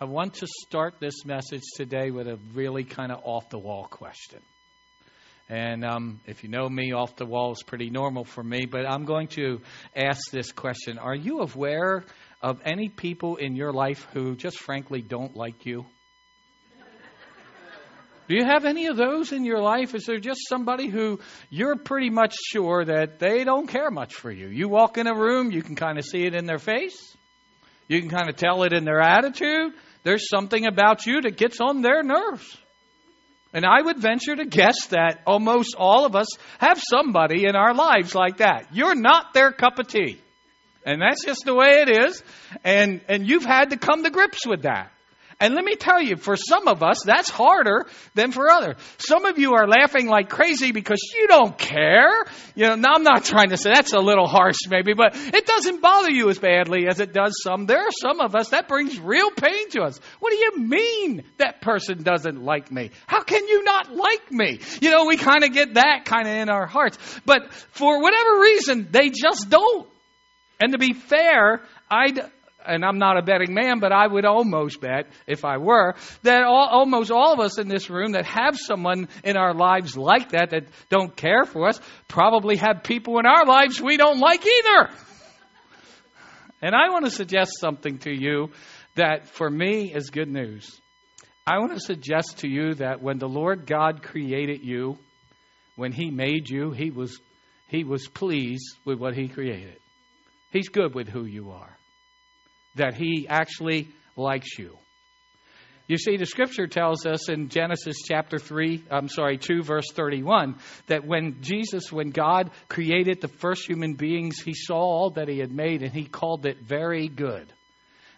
I want to start this message today with a really kind of off the wall question. And um, if you know me, off the wall is pretty normal for me, but I'm going to ask this question Are you aware of any people in your life who just frankly don't like you? Do you have any of those in your life? Is there just somebody who you're pretty much sure that they don't care much for you? You walk in a room, you can kind of see it in their face, you can kind of tell it in their attitude. There's something about you that gets on their nerves. And I would venture to guess that almost all of us have somebody in our lives like that. You're not their cup of tea. And that's just the way it is. And, and you've had to come to grips with that. And let me tell you, for some of us, that's harder than for others. Some of you are laughing like crazy because you don't care. You know, now I'm not trying to say that's a little harsh maybe, but it doesn't bother you as badly as it does some. There are some of us that brings real pain to us. What do you mean that person doesn't like me? How can you not like me? You know, we kind of get that kind of in our hearts. But for whatever reason, they just don't. And to be fair, I'd, and I'm not a betting man, but I would almost bet, if I were, that all, almost all of us in this room that have someone in our lives like that, that don't care for us, probably have people in our lives we don't like either. And I want to suggest something to you that for me is good news. I want to suggest to you that when the Lord God created you, when He made you, He was, he was pleased with what He created. He's good with who you are that he actually likes you. You see, the scripture tells us in Genesis chapter 3, I'm sorry, 2, verse 31, that when Jesus, when God created the first human beings, he saw all that he had made and he called it very good.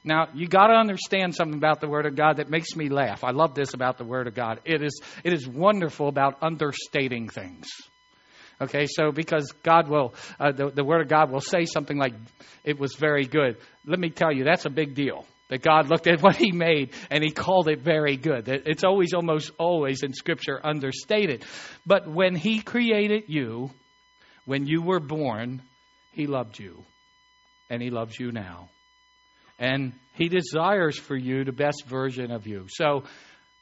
Now, you got to understand something about the Word of God that makes me laugh. I love this about the Word of God. It is, it is wonderful about understating things. Okay, so because God will, uh, the, the Word of God will say something like, it was very good. Let me tell you, that's a big deal. That God looked at what He made and He called it very good. It's always, almost always in Scripture understated. But when He created you, when you were born, He loved you. And He loves you now. And He desires for you the best version of you. So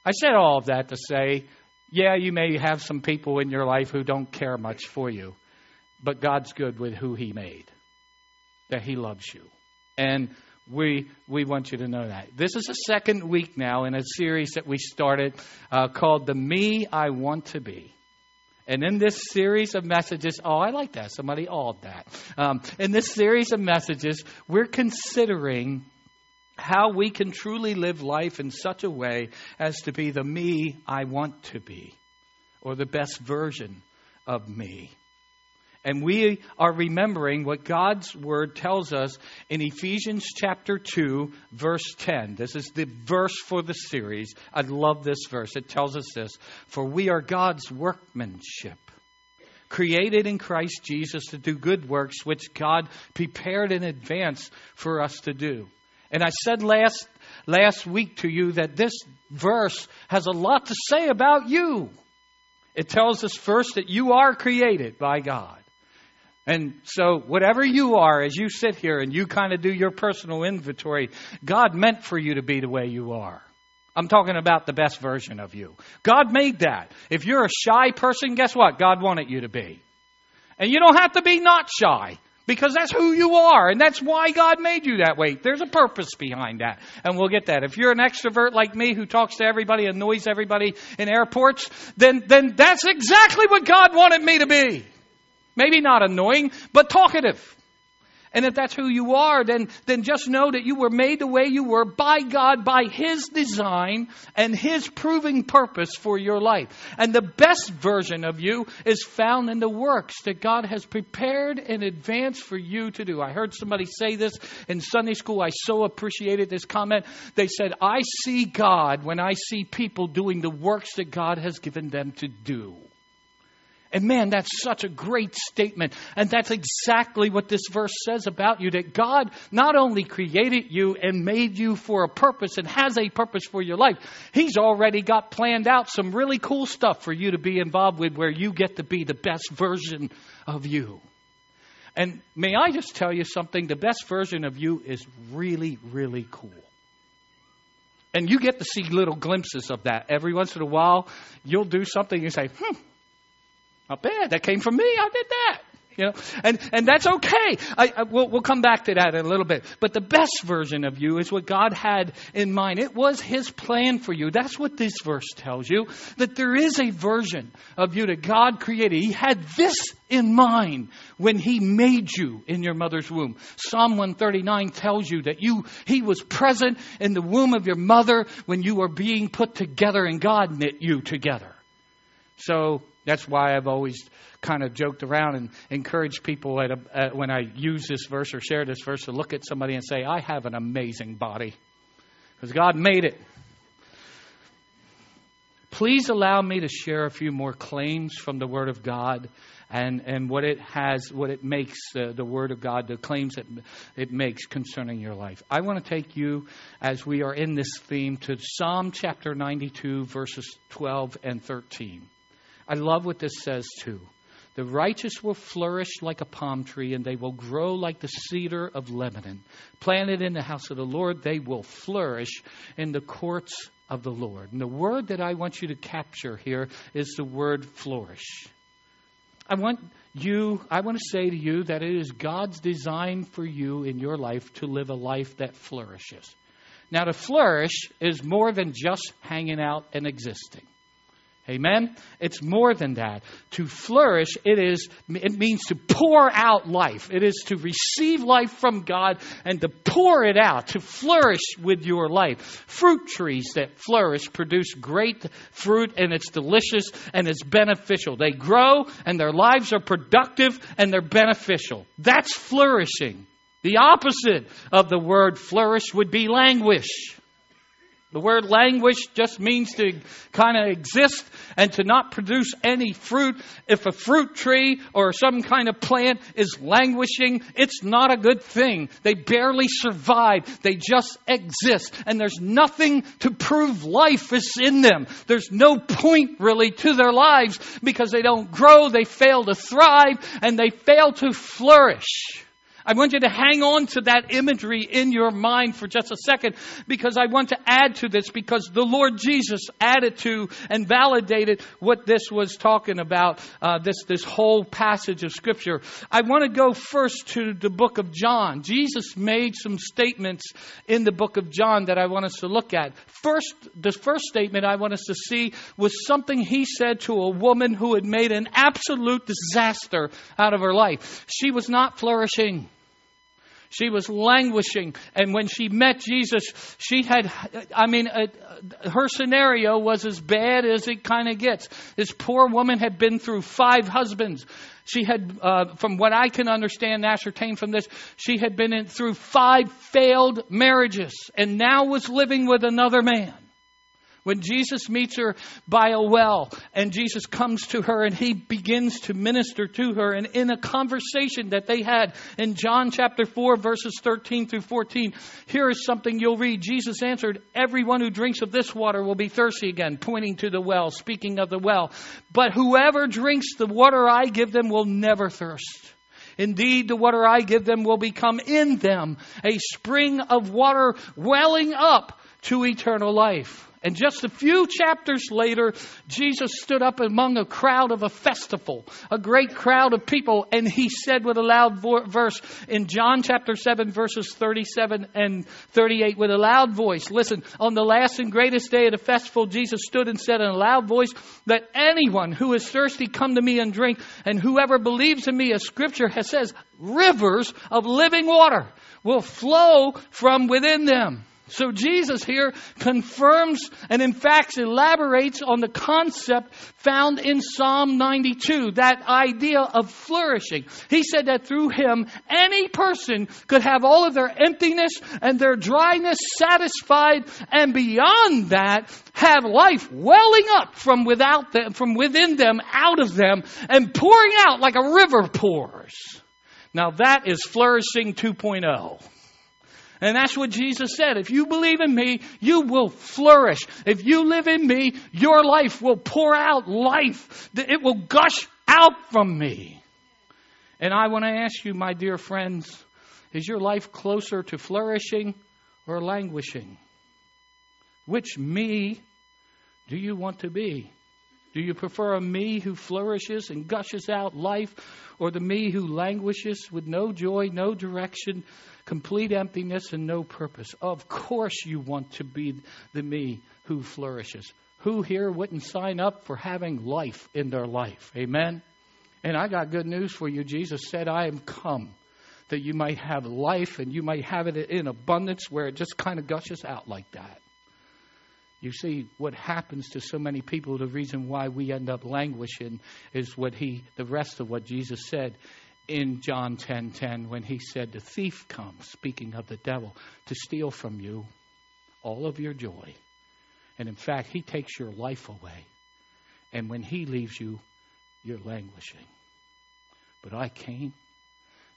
I said all of that to say, yeah, you may have some people in your life who don't care much for you, but God's good with who He made, that He loves you. And we, we want you to know that. This is the second week now in a series that we started uh, called The Me I Want to Be. And in this series of messages, oh, I like that. Somebody awed that. Um, in this series of messages, we're considering how we can truly live life in such a way as to be the me I want to be, or the best version of me. And we are remembering what God's Word tells us in Ephesians chapter 2, verse 10. This is the verse for the series. I love this verse. It tells us this For we are God's workmanship, created in Christ Jesus to do good works which God prepared in advance for us to do. And I said last, last week to you that this verse has a lot to say about you. It tells us first that you are created by God. And so, whatever you are, as you sit here and you kind of do your personal inventory, God meant for you to be the way you are. I'm talking about the best version of you. God made that. If you're a shy person, guess what? God wanted you to be. And you don't have to be not shy because that's who you are and that's why God made you that way. There's a purpose behind that. And we'll get that. If you're an extrovert like me who talks to everybody, annoys everybody in airports, then, then that's exactly what God wanted me to be. Maybe not annoying, but talkative. And if that's who you are, then, then just know that you were made the way you were by God, by His design and His proving purpose for your life. And the best version of you is found in the works that God has prepared in advance for you to do. I heard somebody say this in Sunday school. I so appreciated this comment. They said, I see God when I see people doing the works that God has given them to do. And man, that's such a great statement. And that's exactly what this verse says about you that God not only created you and made you for a purpose and has a purpose for your life, He's already got planned out some really cool stuff for you to be involved with where you get to be the best version of you. And may I just tell you something? The best version of you is really, really cool. And you get to see little glimpses of that. Every once in a while, you'll do something and say, hmm, not bad. That came from me. I did that. You know, and, and that's okay. I, I, we'll, we'll come back to that in a little bit. But the best version of you is what God had in mind. It was His plan for you. That's what this verse tells you. That there is a version of you that God created. He had this in mind when He made you in your mother's womb. Psalm 139 tells you that you, He was present in the womb of your mother when you were being put together and God knit you together. So that's why I've always kind of joked around and encouraged people at a, at, when I use this verse or share this verse to look at somebody and say, I have an amazing body because God made it. Please allow me to share a few more claims from the Word of God and, and what it has, what it makes, uh, the Word of God, the claims that it makes concerning your life. I want to take you, as we are in this theme, to Psalm chapter 92, verses 12 and 13. I love what this says too. The righteous will flourish like a palm tree, and they will grow like the cedar of Lebanon. Planted in the house of the Lord, they will flourish in the courts of the Lord. And the word that I want you to capture here is the word flourish. I want you, I want to say to you that it is God's design for you in your life to live a life that flourishes. Now, to flourish is more than just hanging out and existing. Amen? It's more than that. To flourish, it is it means to pour out life. It is to receive life from God and to pour it out, to flourish with your life. Fruit trees that flourish produce great fruit and it's delicious and it's beneficial. They grow and their lives are productive and they're beneficial. That's flourishing. The opposite of the word flourish would be languish. The word languish just means to kind of exist and to not produce any fruit. If a fruit tree or some kind of plant is languishing, it's not a good thing. They barely survive. They just exist. And there's nothing to prove life is in them. There's no point really to their lives because they don't grow, they fail to thrive, and they fail to flourish. I want you to hang on to that imagery in your mind for just a second because I want to add to this because the Lord Jesus added to and validated what this was talking about, uh, this, this whole passage of Scripture. I want to go first to the book of John. Jesus made some statements in the book of John that I want us to look at. First, the first statement I want us to see was something he said to a woman who had made an absolute disaster out of her life. She was not flourishing. She was languishing. And when she met Jesus, she had, I mean, uh, her scenario was as bad as it kind of gets. This poor woman had been through five husbands. She had, uh, from what I can understand, ascertain from this, she had been in, through five failed marriages and now was living with another man. When Jesus meets her by a well and Jesus comes to her and he begins to minister to her, and in a conversation that they had in John chapter 4, verses 13 through 14, here is something you'll read. Jesus answered, Everyone who drinks of this water will be thirsty again, pointing to the well, speaking of the well. But whoever drinks the water I give them will never thirst. Indeed, the water I give them will become in them a spring of water welling up to eternal life. And just a few chapters later, Jesus stood up among a crowd of a festival, a great crowd of people, and he said with a loud vo- verse in John chapter 7, verses 37 and 38, with a loud voice, listen, on the last and greatest day of the festival, Jesus stood and said in a loud voice, that anyone who is thirsty come to me and drink, and whoever believes in me, as scripture has says, rivers of living water will flow from within them. So Jesus here confirms and in fact elaborates on the concept found in Psalm 92, that idea of flourishing. He said that through him, any person could have all of their emptiness and their dryness satisfied and beyond that, have life welling up from without them, from within them, out of them, and pouring out like a river pours. Now that is flourishing 2.0. And that's what Jesus said. If you believe in me, you will flourish. If you live in me, your life will pour out life. It will gush out from me. And I want to ask you, my dear friends, is your life closer to flourishing or languishing? Which me do you want to be? Do you prefer a me who flourishes and gushes out life, or the me who languishes with no joy, no direction, complete emptiness, and no purpose? Of course, you want to be the me who flourishes. Who here wouldn't sign up for having life in their life? Amen? And I got good news for you. Jesus said, I am come that you might have life and you might have it in abundance where it just kind of gushes out like that. You see, what happens to so many people, the reason why we end up languishing is what he, the rest of what Jesus said in John 10:10 10, 10, when he said, "The thief comes, speaking of the devil, to steal from you all of your joy, and in fact, he takes your life away. And when he leaves you, you're languishing. But I came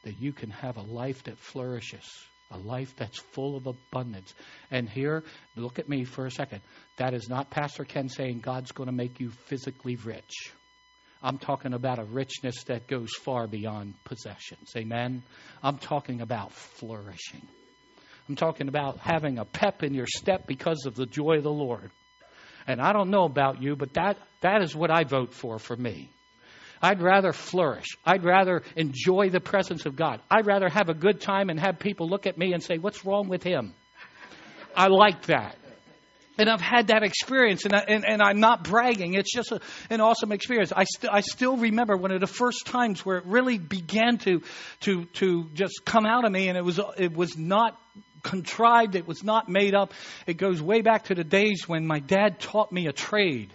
that you can have a life that flourishes." A life that's full of abundance. And here, look at me for a second. That is not Pastor Ken saying God's going to make you physically rich. I'm talking about a richness that goes far beyond possessions. Amen? I'm talking about flourishing. I'm talking about having a pep in your step because of the joy of the Lord. And I don't know about you, but that, that is what I vote for for me. I'd rather flourish. I'd rather enjoy the presence of God. I'd rather have a good time and have people look at me and say, What's wrong with him? I like that. And I've had that experience, and, I, and, and I'm not bragging. It's just a, an awesome experience. I, st- I still remember one of the first times where it really began to, to, to just come out of me, and it was, it was not contrived, it was not made up. It goes way back to the days when my dad taught me a trade.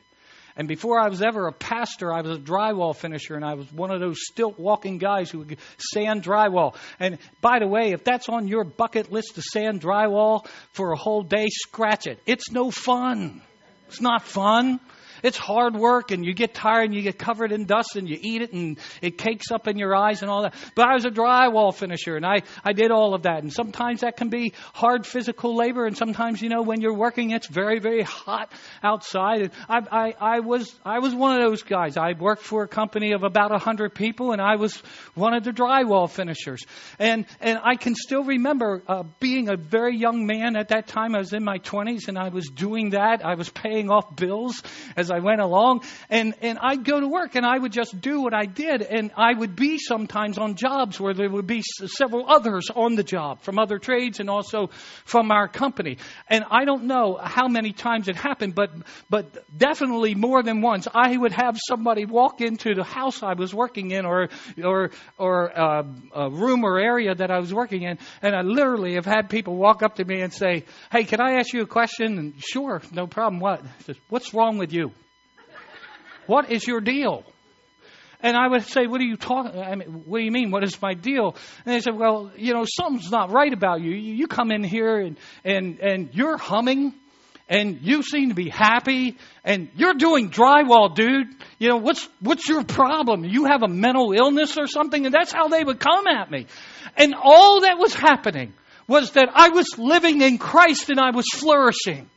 And before I was ever a pastor, I was a drywall finisher, and I was one of those stilt walking guys who would sand drywall. And by the way, if that's on your bucket list to sand drywall for a whole day, scratch it. It's no fun. It's not fun. It's hard work and you get tired and you get covered in dust and you eat it and it cakes up in your eyes and all that. But I was a drywall finisher and I, I did all of that. And sometimes that can be hard physical labor and sometimes, you know, when you're working, it's very, very hot outside. And I, I, I was, I was one of those guys. I worked for a company of about a hundred people and I was one of the drywall finishers. And, and I can still remember uh, being a very young man at that time. I was in my 20s and I was doing that. I was paying off bills as as I went along. And, and I'd go to work and I would just do what I did. And I would be sometimes on jobs where there would be several others on the job from other trades and also from our company. And I don't know how many times it happened, but, but definitely more than once, I would have somebody walk into the house I was working in or, or, or uh, a room or area that I was working in. And I literally have had people walk up to me and say, Hey, can I ask you a question? And sure, no problem. What? Says, What's wrong with you? What is your deal? And I would say, What are you talking? I mean, what do you mean? What is my deal? And they said, Well, you know, something's not right about you. You come in here and and and you're humming, and you seem to be happy, and you're doing drywall, dude. You know what's what's your problem? You have a mental illness or something? And that's how they would come at me. And all that was happening was that I was living in Christ and I was flourishing.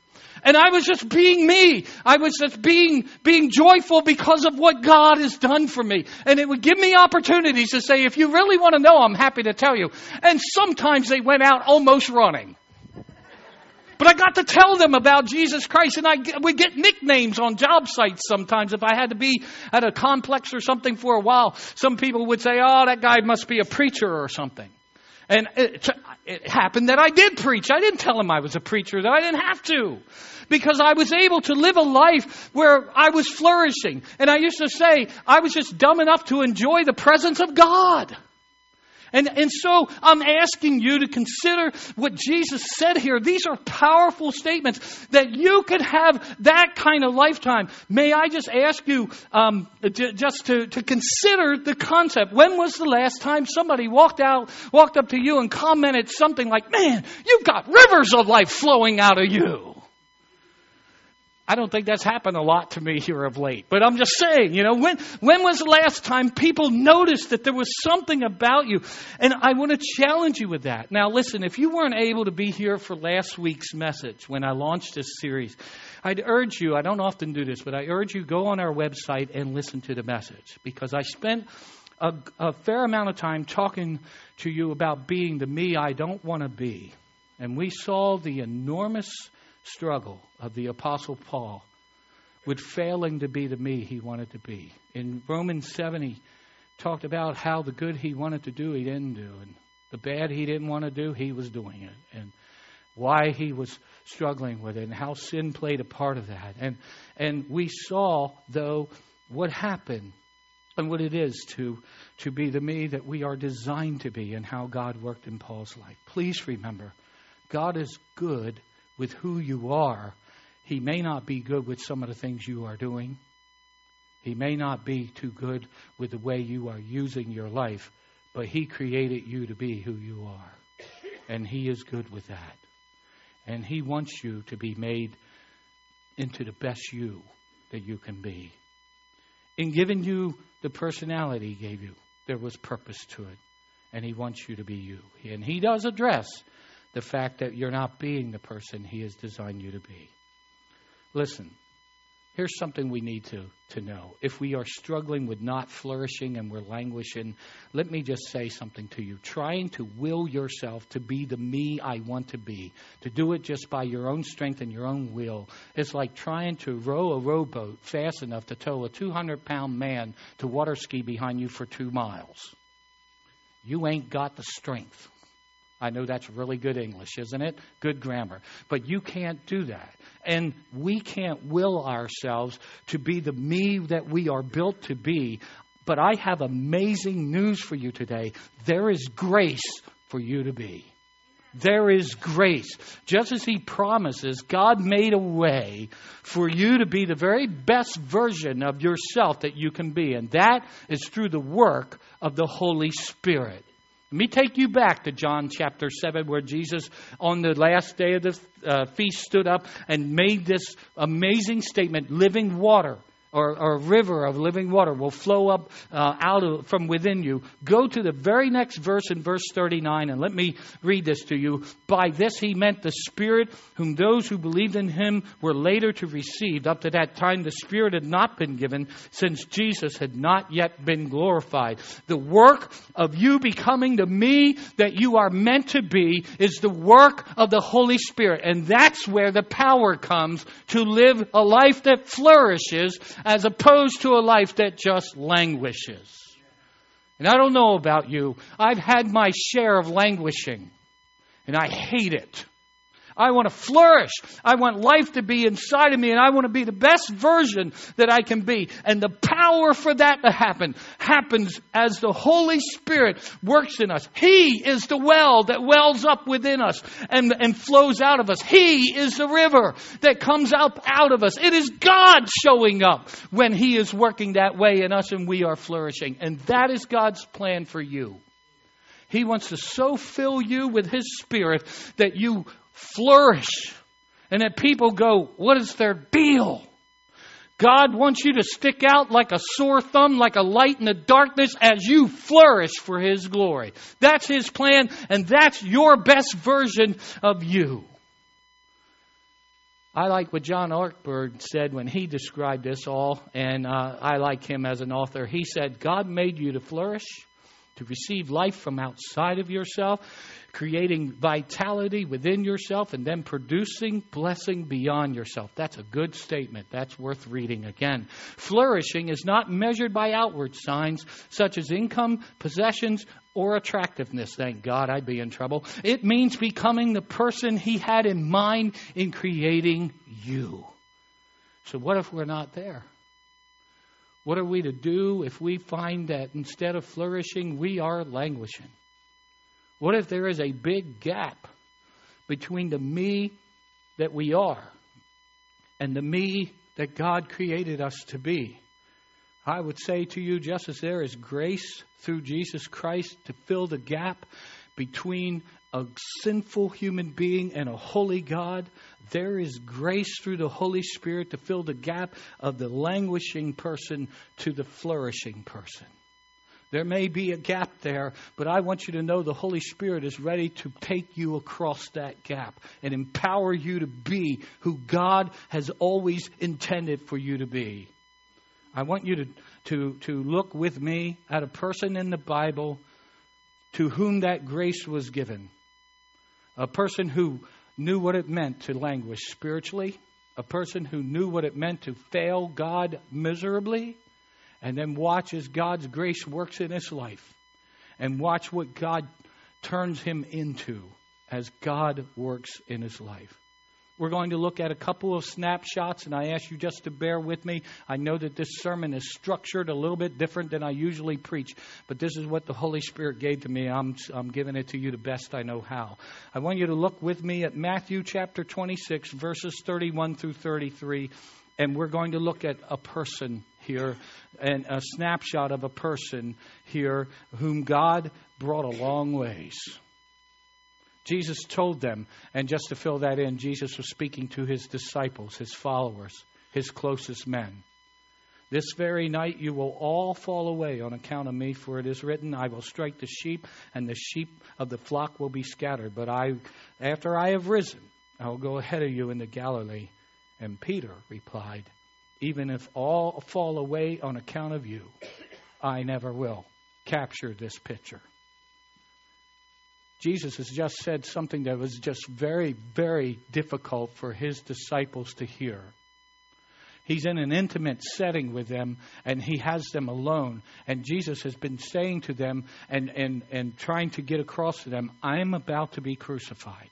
And I was just being me. I was just being, being joyful because of what God has done for me. And it would give me opportunities to say, if you really want to know, I'm happy to tell you. And sometimes they went out almost running. But I got to tell them about Jesus Christ, and I would get nicknames on job sites sometimes. If I had to be at a complex or something for a while, some people would say, Oh, that guy must be a preacher or something. And uh, it, it, happened that I did preach. I didn't tell him I was a preacher, that I didn't have to. Because I was able to live a life where I was flourishing. And I used to say, I was just dumb enough to enjoy the presence of God. And, and so I'm asking you to consider what Jesus said here. These are powerful statements that you could have that kind of lifetime. May I just ask you um, just to, to consider the concept. When was the last time somebody walked out, walked up to you and commented something like, man, you've got rivers of life flowing out of you? I don't think that's happened a lot to me here of late. But I'm just saying, you know, when, when was the last time people noticed that there was something about you? And I want to challenge you with that. Now, listen, if you weren't able to be here for last week's message when I launched this series, I'd urge you, I don't often do this, but I urge you go on our website and listen to the message because I spent a, a fair amount of time talking to you about being the me I don't want to be. And we saw the enormous struggle of the Apostle Paul with failing to be the me he wanted to be. In Romans 7, he talked about how the good he wanted to do, he didn't do, and the bad he didn't want to do, he was doing it, and why he was struggling with it, and how sin played a part of that. And, and we saw, though, what happened and what it is to, to be the me that we are designed to be and how God worked in Paul's life. Please remember, God is good with who you are. He may not be good with some of the things you are doing. He may not be too good with the way you are using your life, but He created you to be who you are. And He is good with that. And He wants you to be made into the best you that you can be. In giving you the personality He gave you, there was purpose to it. And He wants you to be you. And He does address the fact that you're not being the person He has designed you to be. Listen, here's something we need to, to know. If we are struggling with not flourishing and we're languishing, let me just say something to you. Trying to will yourself to be the me I want to be, to do it just by your own strength and your own will, is like trying to row a rowboat fast enough to tow a 200 pound man to water ski behind you for two miles. You ain't got the strength. I know that's really good English, isn't it? Good grammar. But you can't do that. And we can't will ourselves to be the me that we are built to be. But I have amazing news for you today. There is grace for you to be. There is grace. Just as He promises, God made a way for you to be the very best version of yourself that you can be. And that is through the work of the Holy Spirit. Let me take you back to John chapter 7, where Jesus, on the last day of the uh, feast, stood up and made this amazing statement living water or, or, a river of living water will flow up uh, out of, from within you. Go to the very next verse in verse 39, and let me read this to you. By this he meant the Spirit, whom those who believed in him were later to receive. Up to that time, the Spirit had not been given, since Jesus had not yet been glorified. The work of you becoming the me that you are meant to be is the work of the Holy Spirit, and that's where the power comes to live a life that flourishes as opposed to a life that just languishes. And I don't know about you, I've had my share of languishing, and I hate it. I want to flourish. I want life to be inside of me, and I want to be the best version that I can be. And the power for that to happen happens as the Holy Spirit works in us. He is the well that wells up within us and, and flows out of us. He is the river that comes up out of us. It is God showing up when He is working that way in us and we are flourishing. And that is God's plan for you. He wants to so fill you with His Spirit that you flourish and that people go, What is their deal? God wants you to stick out like a sore thumb, like a light in the darkness as you flourish for His glory. That's His plan, and that's your best version of you. I like what John Ortberg said when he described this all, and uh, I like him as an author. He said, God made you to flourish, to receive life from outside of yourself creating vitality within yourself and then producing blessing beyond yourself. That's a good statement. That's worth reading again. Flourishing is not measured by outward signs such as income, possessions, or attractiveness. Thank God I'd be in trouble. It means becoming the person He had in mind in creating you. So, what if we're not there? What are we to do if we find that instead of flourishing, we are languishing? What if there is a big gap between the me that we are and the me that God created us to be? I would say to you, just as there is grace through Jesus Christ to fill the gap between a sinful human being and a holy God, there is grace through the Holy Spirit to fill the gap of the languishing person to the flourishing person. There may be a gap there, but I want you to know the Holy Spirit is ready to take you across that gap and empower you to be who God has always intended for you to be. I want you to, to, to look with me at a person in the Bible to whom that grace was given. A person who knew what it meant to languish spiritually, a person who knew what it meant to fail God miserably, and then watch as God's grace works in his life, and watch what God turns him into as God works in his life. We're going to look at a couple of snapshots, and I ask you just to bear with me. I know that this sermon is structured a little bit different than I usually preach, but this is what the Holy Spirit gave to me. I'm, I'm giving it to you the best I know how. I want you to look with me at Matthew chapter 26, verses 31 through 33, and we're going to look at a person here and a snapshot of a person here whom God brought a long ways. Jesus told them, and just to fill that in, Jesus was speaking to his disciples, his followers, his closest men. This very night you will all fall away on account of me, for it is written, I will strike the sheep, and the sheep of the flock will be scattered. But I, after I have risen, I will go ahead of you into Galilee. And Peter replied, Even if all fall away on account of you, I never will. Capture this picture. Jesus has just said something that was just very, very difficult for his disciples to hear. He's in an intimate setting with them and he has them alone. And Jesus has been saying to them and, and, and trying to get across to them, I am about to be crucified.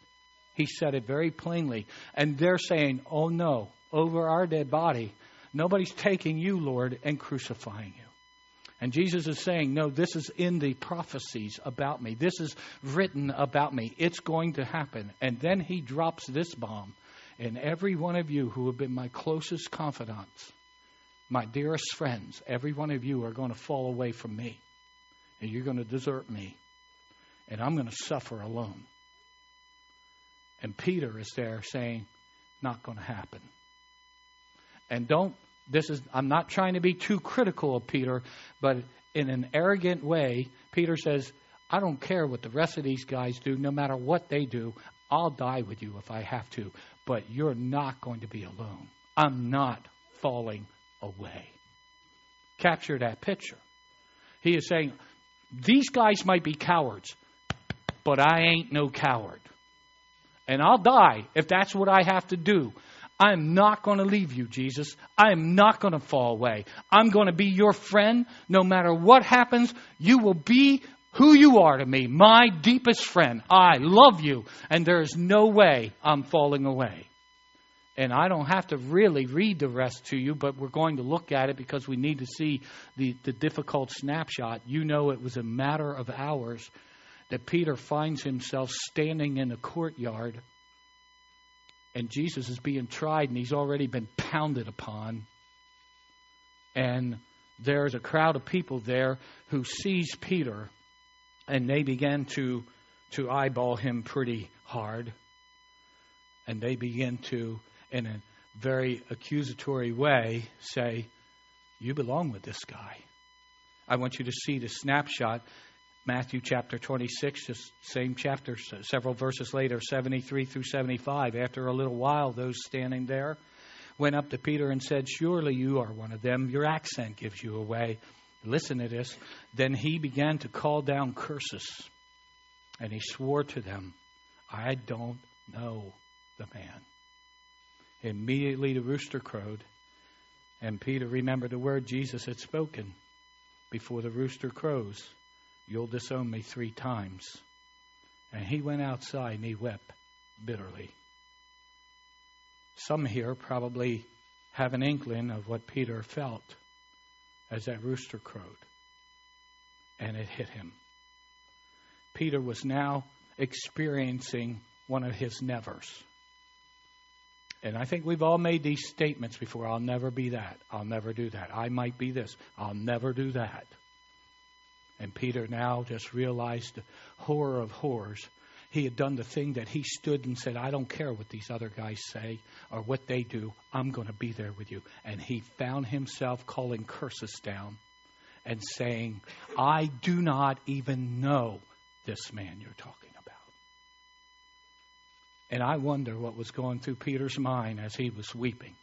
He said it very plainly. And they're saying, Oh no, over our dead body, nobody's taking you, Lord, and crucifying you. And Jesus is saying, No, this is in the prophecies about me. This is written about me. It's going to happen. And then he drops this bomb. And every one of you who have been my closest confidants, my dearest friends, every one of you are going to fall away from me. And you're going to desert me. And I'm going to suffer alone. And Peter is there saying, Not going to happen. And don't this is I'm not trying to be too critical of Peter, but in an arrogant way, Peter says, I don't care what the rest of these guys do, no matter what they do, I'll die with you if I have to, but you're not going to be alone. I'm not falling away. Capture that picture. He is saying, These guys might be cowards, but I ain't no coward. And I'll die if that's what I have to do. I'm not going to leave you, Jesus. I'm not going to fall away. I'm going to be your friend. No matter what happens, you will be who you are to me, my deepest friend. I love you, and there is no way I'm falling away. And I don't have to really read the rest to you, but we're going to look at it because we need to see the, the difficult snapshot. You know, it was a matter of hours that Peter finds himself standing in a courtyard and Jesus is being tried and he's already been pounded upon. And there's a crowd of people there who sees Peter and they begin to to eyeball him pretty hard. And they begin to, in a very accusatory way, say, You belong with this guy. I want you to see the snapshot Matthew chapter 26, just same chapter, several verses later, 73 through 75. After a little while, those standing there went up to Peter and said, Surely you are one of them. Your accent gives you away. Listen to this. Then he began to call down curses, and he swore to them, I don't know the man. Immediately the rooster crowed, and Peter remembered the word Jesus had spoken before the rooster crows. You'll disown me three times. And he went outside and he wept bitterly. Some here probably have an inkling of what Peter felt as that rooster crowed. And it hit him. Peter was now experiencing one of his nevers. And I think we've all made these statements before. I'll never be that. I'll never do that. I might be this. I'll never do that. And Peter now just realized the horror of horrors. He had done the thing that he stood and said, I don't care what these other guys say or what they do. I'm going to be there with you. And he found himself calling curses down and saying, I do not even know this man you're talking about. And I wonder what was going through Peter's mind as he was weeping.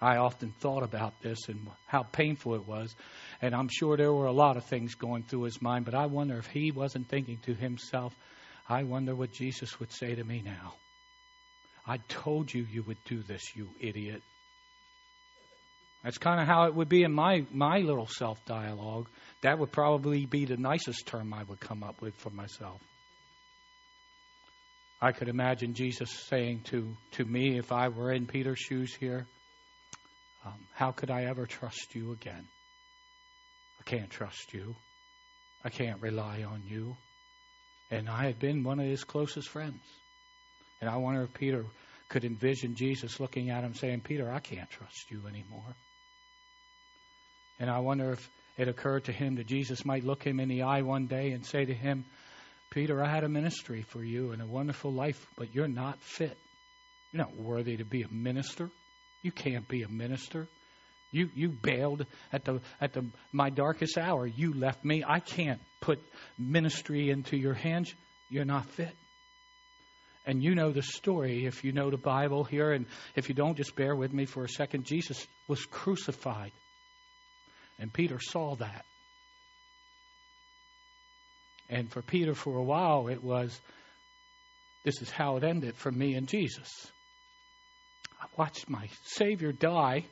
I often thought about this and how painful it was. And I'm sure there were a lot of things going through his mind, but I wonder if he wasn't thinking to himself, I wonder what Jesus would say to me now. I told you you would do this, you idiot. That's kind of how it would be in my, my little self dialogue. That would probably be the nicest term I would come up with for myself. I could imagine Jesus saying to, to me, if I were in Peter's shoes here, um, How could I ever trust you again? I can't trust you. I can't rely on you. And I had been one of his closest friends. And I wonder if Peter could envision Jesus looking at him saying, Peter, I can't trust you anymore. And I wonder if it occurred to him that Jesus might look him in the eye one day and say to him, Peter, I had a ministry for you and a wonderful life, but you're not fit. You're not worthy to be a minister. You can't be a minister. You you bailed at the at the my darkest hour. You left me. I can't put ministry into your hands. You're not fit. And you know the story if you know the Bible here, and if you don't, just bear with me for a second. Jesus was crucified. And Peter saw that. And for Peter, for a while, it was this is how it ended for me and Jesus. Watched my Savior die,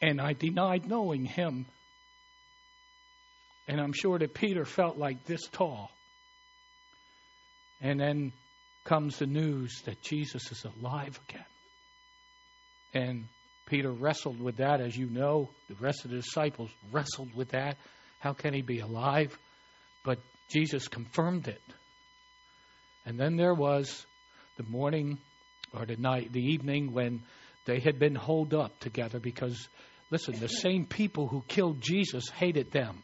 and I denied knowing him. And I'm sure that Peter felt like this tall. And then comes the news that Jesus is alive again. And Peter wrestled with that, as you know. The rest of the disciples wrestled with that. How can he be alive? But Jesus confirmed it. And then there was the morning or the night, the evening when they had been holed up together because, listen, the same people who killed Jesus hated them.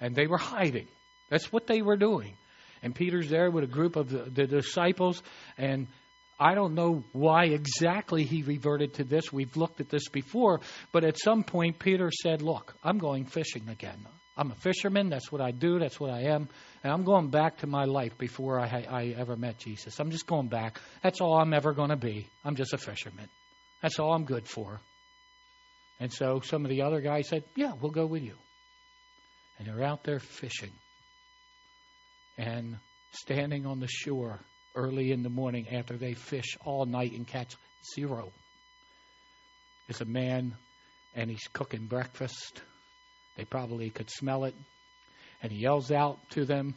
And they were hiding. That's what they were doing. And Peter's there with a group of the, the disciples, and I don't know why exactly he reverted to this. We've looked at this before, but at some point, Peter said, Look, I'm going fishing again. I'm a fisherman. That's what I do. That's what I am. And I'm going back to my life before I, I ever met Jesus. I'm just going back. That's all I'm ever going to be. I'm just a fisherman. That's all I'm good for. And so some of the other guys said, Yeah, we'll go with you. And they're out there fishing and standing on the shore early in the morning after they fish all night and catch zero. Is a man and he's cooking breakfast. They probably could smell it. And he yells out to them,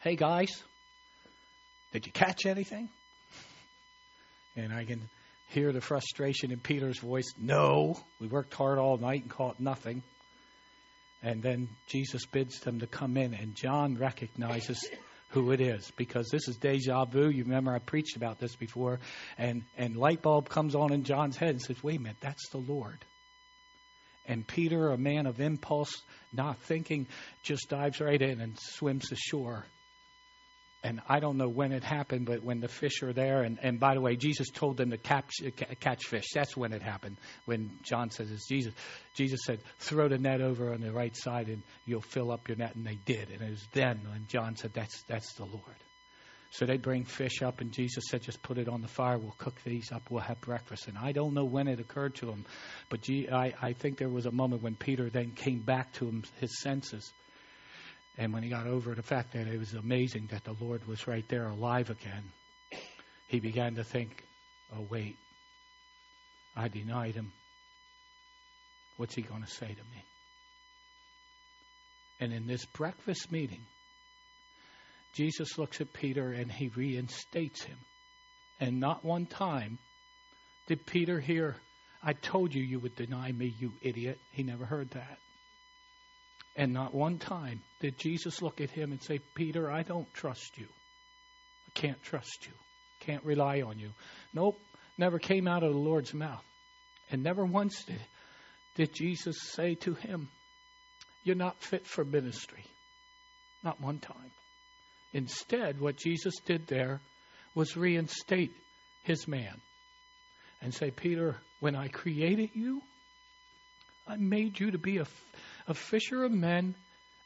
Hey guys, did you catch anything? And I can hear the frustration in Peter's voice. No, we worked hard all night and caught nothing. And then Jesus bids them to come in, and John recognizes who it is because this is deja vu. You remember I preached about this before, and and light bulb comes on in John's head and says, "Wait a minute, that's the Lord." And Peter, a man of impulse, not thinking, just dives right in and swims ashore. and I don't know when it happened, but when the fish are there, and, and by the way, Jesus told them to catch, catch fish. That's when it happened. When John says it's Jesus, Jesus said, "Throw the net over on the right side, and you'll fill up your net." And they did, and it was then when John said, "That's that's the Lord." So they bring fish up, and Jesus said, "Just put it on the fire. We'll cook these up. We'll have breakfast." And I don't know when it occurred to him, but I, I think there was a moment when Peter then came back to him, his senses and when he got over the fact that it was amazing that the Lord was right there alive again, he began to think, oh, wait, I denied him. What's he going to say to me? And in this breakfast meeting, Jesus looks at Peter and he reinstates him. And not one time did Peter hear, I told you you would deny me, you idiot. He never heard that. And not one time did Jesus look at him and say, Peter, I don't trust you. I can't trust you. Can't rely on you. Nope, never came out of the Lord's mouth. And never once did, did Jesus say to him, You're not fit for ministry. Not one time. Instead, what Jesus did there was reinstate his man and say, Peter, when I created you, I made you to be a a fisher of men,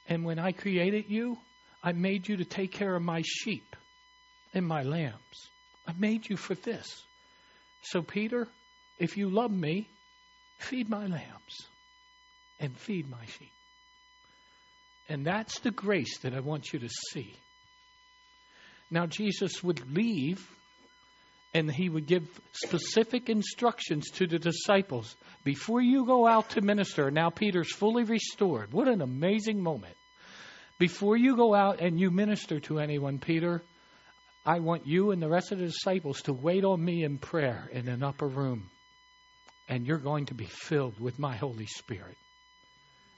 and when I created you, I made you to take care of my sheep and my lambs. I made you for this. So, Peter, if you love me, feed my lambs and feed my sheep. And that's the grace that I want you to see. Now, Jesus would leave, and he would give specific instructions to the disciples before you go out to minister. Now Peter's fully restored. What an amazing moment. Before you go out and you minister to anyone, Peter, I want you and the rest of the disciples to wait on me in prayer in an upper room. And you're going to be filled with my Holy Spirit.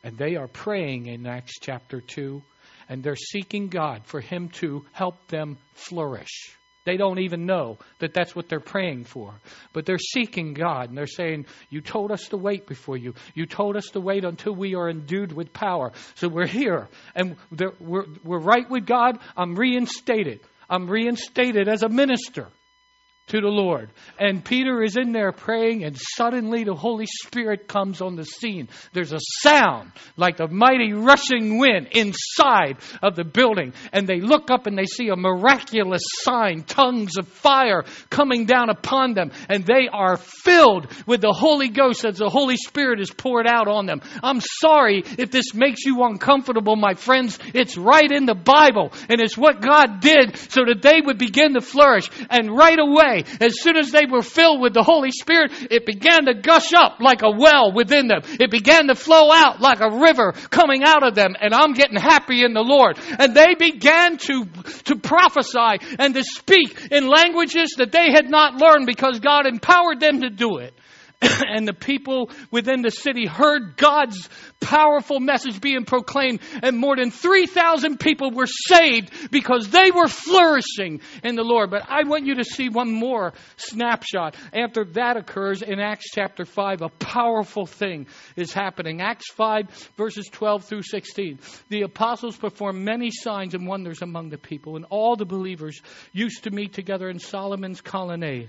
And they are praying in Acts chapter 2, and they're seeking God for Him to help them flourish. They don't even know that that's what they're praying for. But they're seeking God and they're saying, You told us to wait before you. You told us to wait until we are endued with power. So we're here and we're, we're right with God. I'm reinstated. I'm reinstated as a minister to the Lord. And Peter is in there praying, and suddenly the Holy Spirit comes on the scene. There's a sound like the mighty rushing wind inside of the building. And they look up and they see a miraculous sign, tongues of fire coming down upon them. And they are filled with the Holy Ghost as the Holy Spirit is poured out on them. I'm sorry if this makes you uncomfortable, my friends. It's right in the Bible. And it's what God did so that they would begin to flourish. And right away, as soon as they were filled with the Holy Spirit, it began to gush up like a well within them. It began to flow out like a river coming out of them. And I'm getting happy in the Lord. And they began to, to prophesy and to speak in languages that they had not learned because God empowered them to do it. and the people within the city heard God's powerful message being proclaimed, and more than 3,000 people were saved because they were flourishing in the Lord. But I want you to see one more snapshot. After that occurs in Acts chapter 5, a powerful thing is happening. Acts 5, verses 12 through 16. The apostles performed many signs and wonders among the people, and all the believers used to meet together in Solomon's colonnade.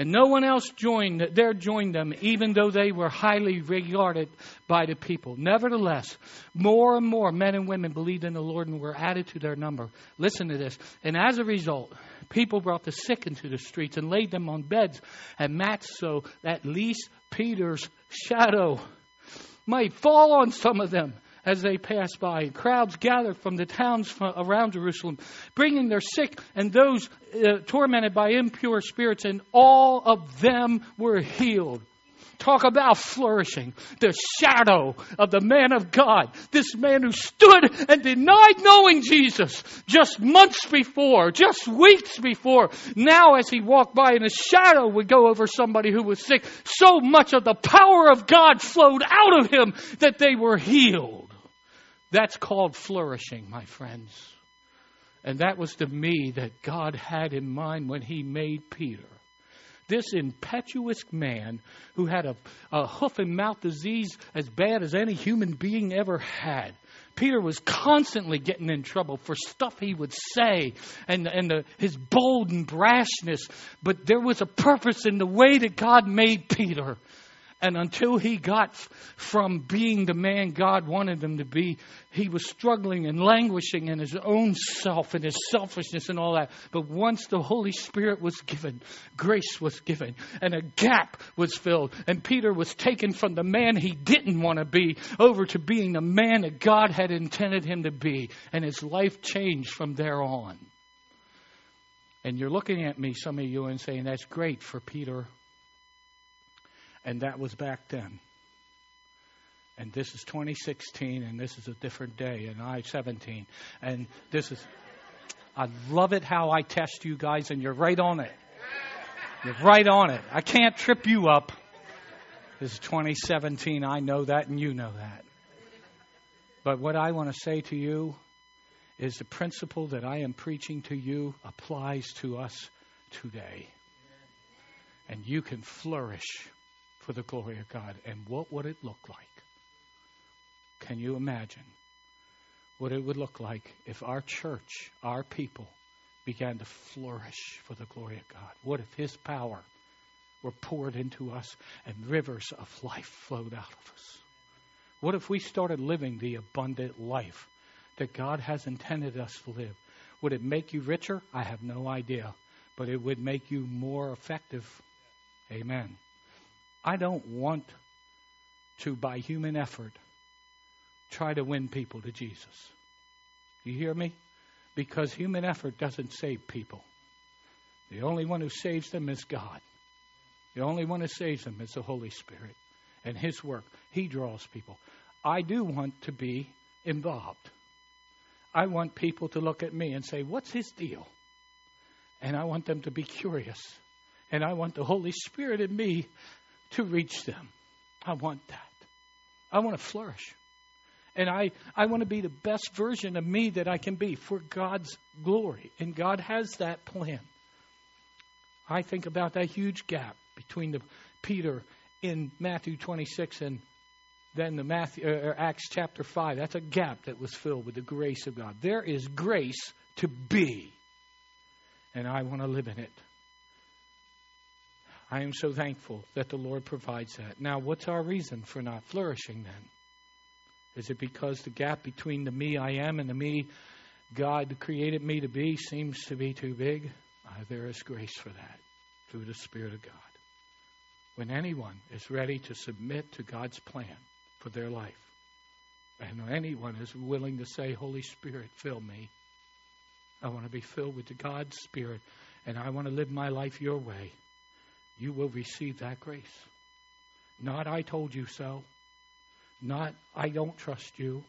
And no one else joined there joined them, even though they were highly regarded by the people. Nevertheless, more and more men and women believed in the Lord and were added to their number. Listen to this. And as a result, people brought the sick into the streets and laid them on beds and mats so that at least Peter's shadow might fall on some of them as they passed by. Crowds gathered from the towns around Jerusalem, bringing their sick and those uh, tormented by impure spirits, and all of them were healed. Talk about flourishing. The shadow of the man of God. This man who stood and denied knowing Jesus just months before, just weeks before. Now, as he walked by and a shadow would go over somebody who was sick, so much of the power of God flowed out of him that they were healed. That's called flourishing, my friends. And that was to me that God had in mind when He made Peter. This impetuous man who had a, a hoof and mouth disease as bad as any human being ever had. Peter was constantly getting in trouble for stuff he would say and, and the, his bold and brashness. But there was a purpose in the way that God made Peter. And until he got from being the man God wanted him to be, he was struggling and languishing in his own self and his selfishness and all that. But once the Holy Spirit was given, grace was given, and a gap was filled, and Peter was taken from the man he didn't want to be over to being the man that God had intended him to be. And his life changed from there on. And you're looking at me, some of you, and saying, That's great for Peter and that was back then. And this is 2016, and this is a different day, and I'm 17. And this is, I love it how I test you guys, and you're right on it. You're right on it. I can't trip you up. This is 2017. I know that, and you know that. But what I want to say to you is the principle that I am preaching to you applies to us today. And you can flourish for the glory of God. And what would it look like? Can you imagine what it would look like if our church, our people, began to flourish for the glory of God? What if His power were poured into us and rivers of life flowed out of us? What if we started living the abundant life that God has intended us to live? Would it make you richer? I have no idea. But it would make you more effective. Amen. I don't want to, by human effort, try to win people to Jesus. Do You hear me? Because human effort doesn't save people. The only one who saves them is God. The only one who saves them is the Holy Spirit and His work. He draws people. I do want to be involved. I want people to look at me and say, What's his deal? And I want them to be curious. And I want the Holy Spirit in me to reach them. I want that. I want to flourish. And I, I want to be the best version of me that I can be for God's glory. And God has that plan. I think about that huge gap between the Peter in Matthew 26 and then the Matthew, or Acts chapter 5. That's a gap that was filled with the grace of God. There is grace to be, and I want to live in it. I am so thankful that the Lord provides that. Now, what's our reason for not flourishing then? Is it because the gap between the me I am and the me God created me to be seems to be too big? Uh, there is grace for that through the Spirit of God. When anyone is ready to submit to God's plan for their life, and anyone is willing to say, Holy Spirit, fill me. I want to be filled with the God's Spirit, and I want to live my life your way you will receive that grace. Not, I told you so. Not, I don't trust you.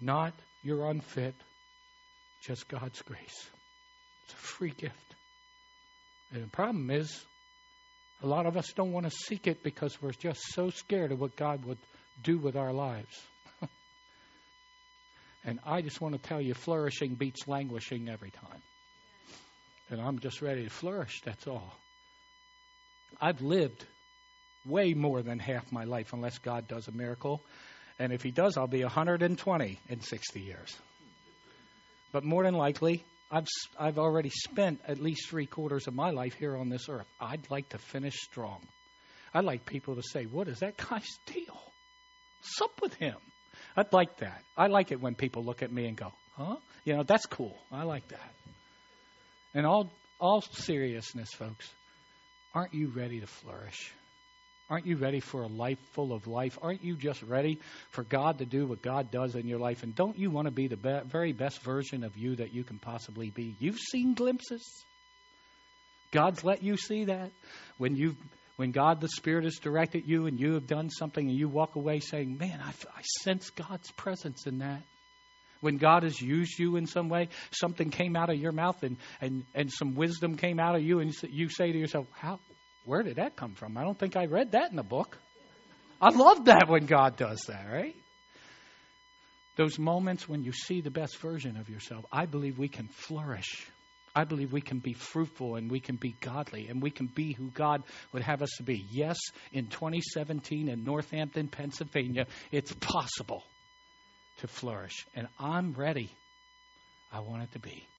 Not, you're unfit. Just God's grace. It's a free gift. And the problem is, a lot of us don't want to seek it because we're just so scared of what God would do with our lives. and I just want to tell you, flourishing beats languishing every time. And I'm just ready to flourish, that's all. I've lived way more than half my life unless God does a miracle. And if He does, I'll be 120 in 60 years. But more than likely, I've, I've already spent at least three quarters of my life here on this earth. I'd like to finish strong. I'd like people to say, What is that guy's deal? What's up with him? I'd like that. I like it when people look at me and go, Huh? You know, that's cool. I like that. In all, all seriousness, folks, Aren't you ready to flourish? Aren't you ready for a life full of life? Aren't you just ready for God to do what God does in your life? And don't you want to be the be- very best version of you that you can possibly be? You've seen glimpses. God's let you see that. When you when God the Spirit has directed you and you have done something and you walk away saying, Man, I, I sense God's presence in that when God has used you in some way, something came out of your mouth and, and, and some wisdom came out of you, and you say to yourself, How, Where did that come from? I don't think I read that in the book. I love that when God does that, right? Those moments when you see the best version of yourself, I believe we can flourish. I believe we can be fruitful and we can be godly and we can be who God would have us to be. Yes, in 2017 in Northampton, Pennsylvania, it's possible to flourish. And I'm ready. I want it to be.